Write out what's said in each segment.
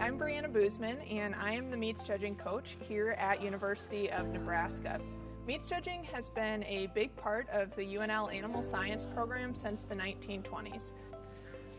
I'm Brianna Buseman, and I am the meats judging coach here at University of Nebraska. Meats judging has been a big part of the UNL Animal Science program since the 1920s.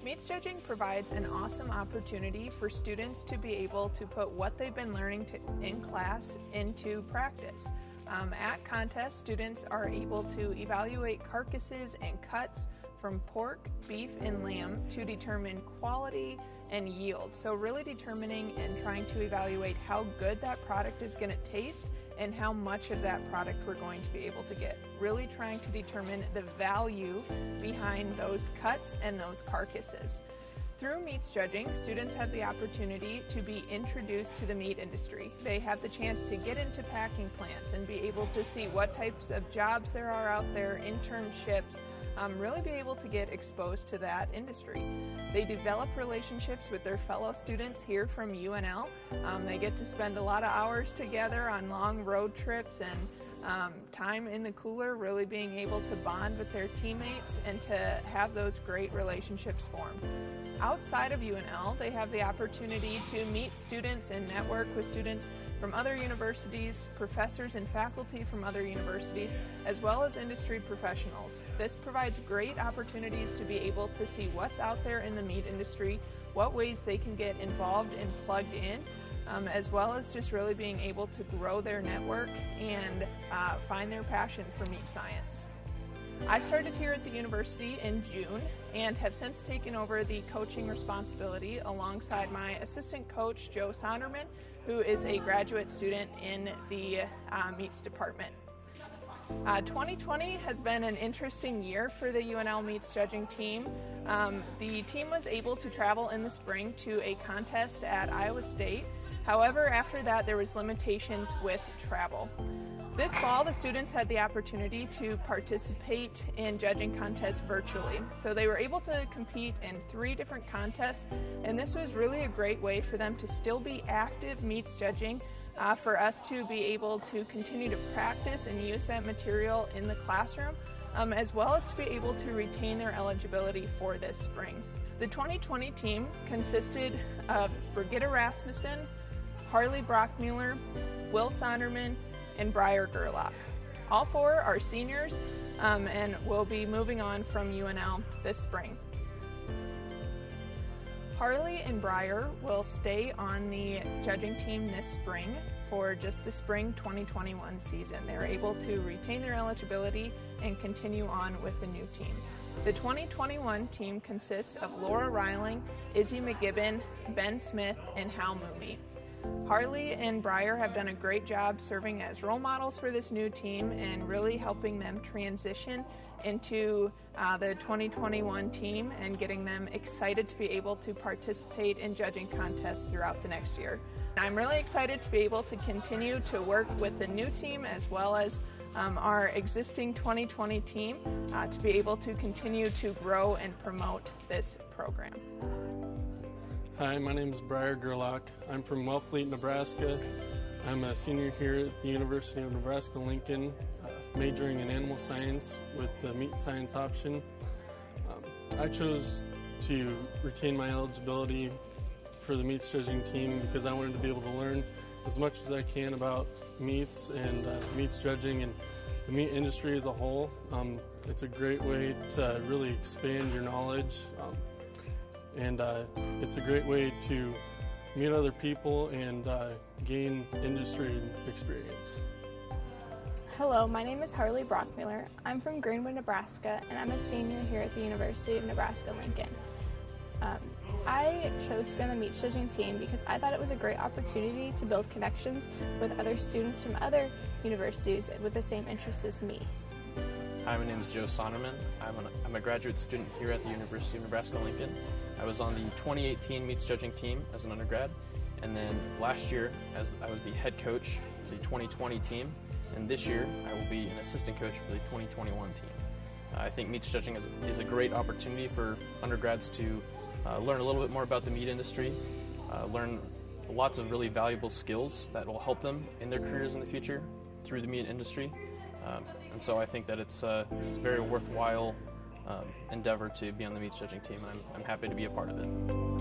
Meats judging provides an awesome opportunity for students to be able to put what they've been learning to, in class into practice. Um, at contests, students are able to evaluate carcasses and cuts from pork, beef, and lamb to determine quality and yield. So, really determining and trying to evaluate how good that product is going to taste and how much of that product we're going to be able to get. Really trying to determine the value behind those cuts and those carcasses. Through meats judging, students have the opportunity to be introduced to the meat industry. They have the chance to get into packing plants and be able to see what types of jobs there are out there, internships, um, really be able to get exposed to that industry. They develop relationships with their fellow students here from UNL. Um, they get to spend a lot of hours together on long road trips and um, time in the cooler, really being able to bond with their teammates and to have those great relationships formed. Outside of UNL, they have the opportunity to meet students and network with students from other universities, professors and faculty from other universities, as well as industry professionals. This provides great opportunities to be able to see what's out there in the meat industry, what ways they can get involved and plugged in, um, as well as just really being able to grow their network and uh, find their passion for meat science. I started here at the university in June and have since taken over the coaching responsibility alongside my assistant coach, Joe Sonderman, who is a graduate student in the uh, meats department. Uh, 2020 has been an interesting year for the UNL Meats judging team. Um, the team was able to travel in the spring to a contest at Iowa State. However, after that, there was limitations with travel. This fall, the students had the opportunity to participate in judging contests virtually. So they were able to compete in three different contests, and this was really a great way for them to still be active meats judging, uh, for us to be able to continue to practice and use that material in the classroom, um, as well as to be able to retain their eligibility for this spring. The 2020 team consisted of Brigitte Rasmussen, Harley Brockmuller, Will Sonderman, and Briar Gerlach. All four are seniors um, and will be moving on from UNL this spring. Harley and Briar will stay on the judging team this spring for just the spring 2021 season. They're able to retain their eligibility and continue on with the new team. The 2021 team consists of Laura Reiling, Izzy McGibbon, Ben Smith, and Hal Mooney. Harley and Briar have done a great job serving as role models for this new team and really helping them transition into uh, the 2021 team and getting them excited to be able to participate in judging contests throughout the next year. I'm really excited to be able to continue to work with the new team as well as um, our existing 2020 team uh, to be able to continue to grow and promote this program. Hi, my name is Briar Gerlach. I'm from Wellfleet, Nebraska. I'm a senior here at the University of Nebraska Lincoln, uh, majoring in animal science with the meat science option. Um, I chose to retain my eligibility for the meats judging team because I wanted to be able to learn as much as I can about meats and uh, meats judging and the meat industry as a whole. Um, it's a great way to really expand your knowledge. Um, and uh, it's a great way to meet other people and uh, gain industry experience. Hello, my name is Harley Brockmiller. I'm from Greenwood, Nebraska, and I'm a senior here at the University of Nebraska-Lincoln. Um, I chose to be on the meat judging team because I thought it was a great opportunity to build connections with other students from other universities with the same interests as me. Hi, my name is Joe Sonderman. I'm, an, I'm a graduate student here at the University of Nebraska-Lincoln. I was on the 2018 meats judging team as an undergrad, and then last year as I was the head coach for the 2020 team, and this year I will be an assistant coach for the 2021 team. I think meats judging is, is, a great opportunity for undergrads to uh, learn a little bit more about the meat industry, uh, learn lots of really valuable skills that will help them in their careers in the future through the meat industry. Um, and so I think that it's, uh, it's very worthwhile um, endeavor to be on the meats judging team, and I'm, I'm happy to be a part of it.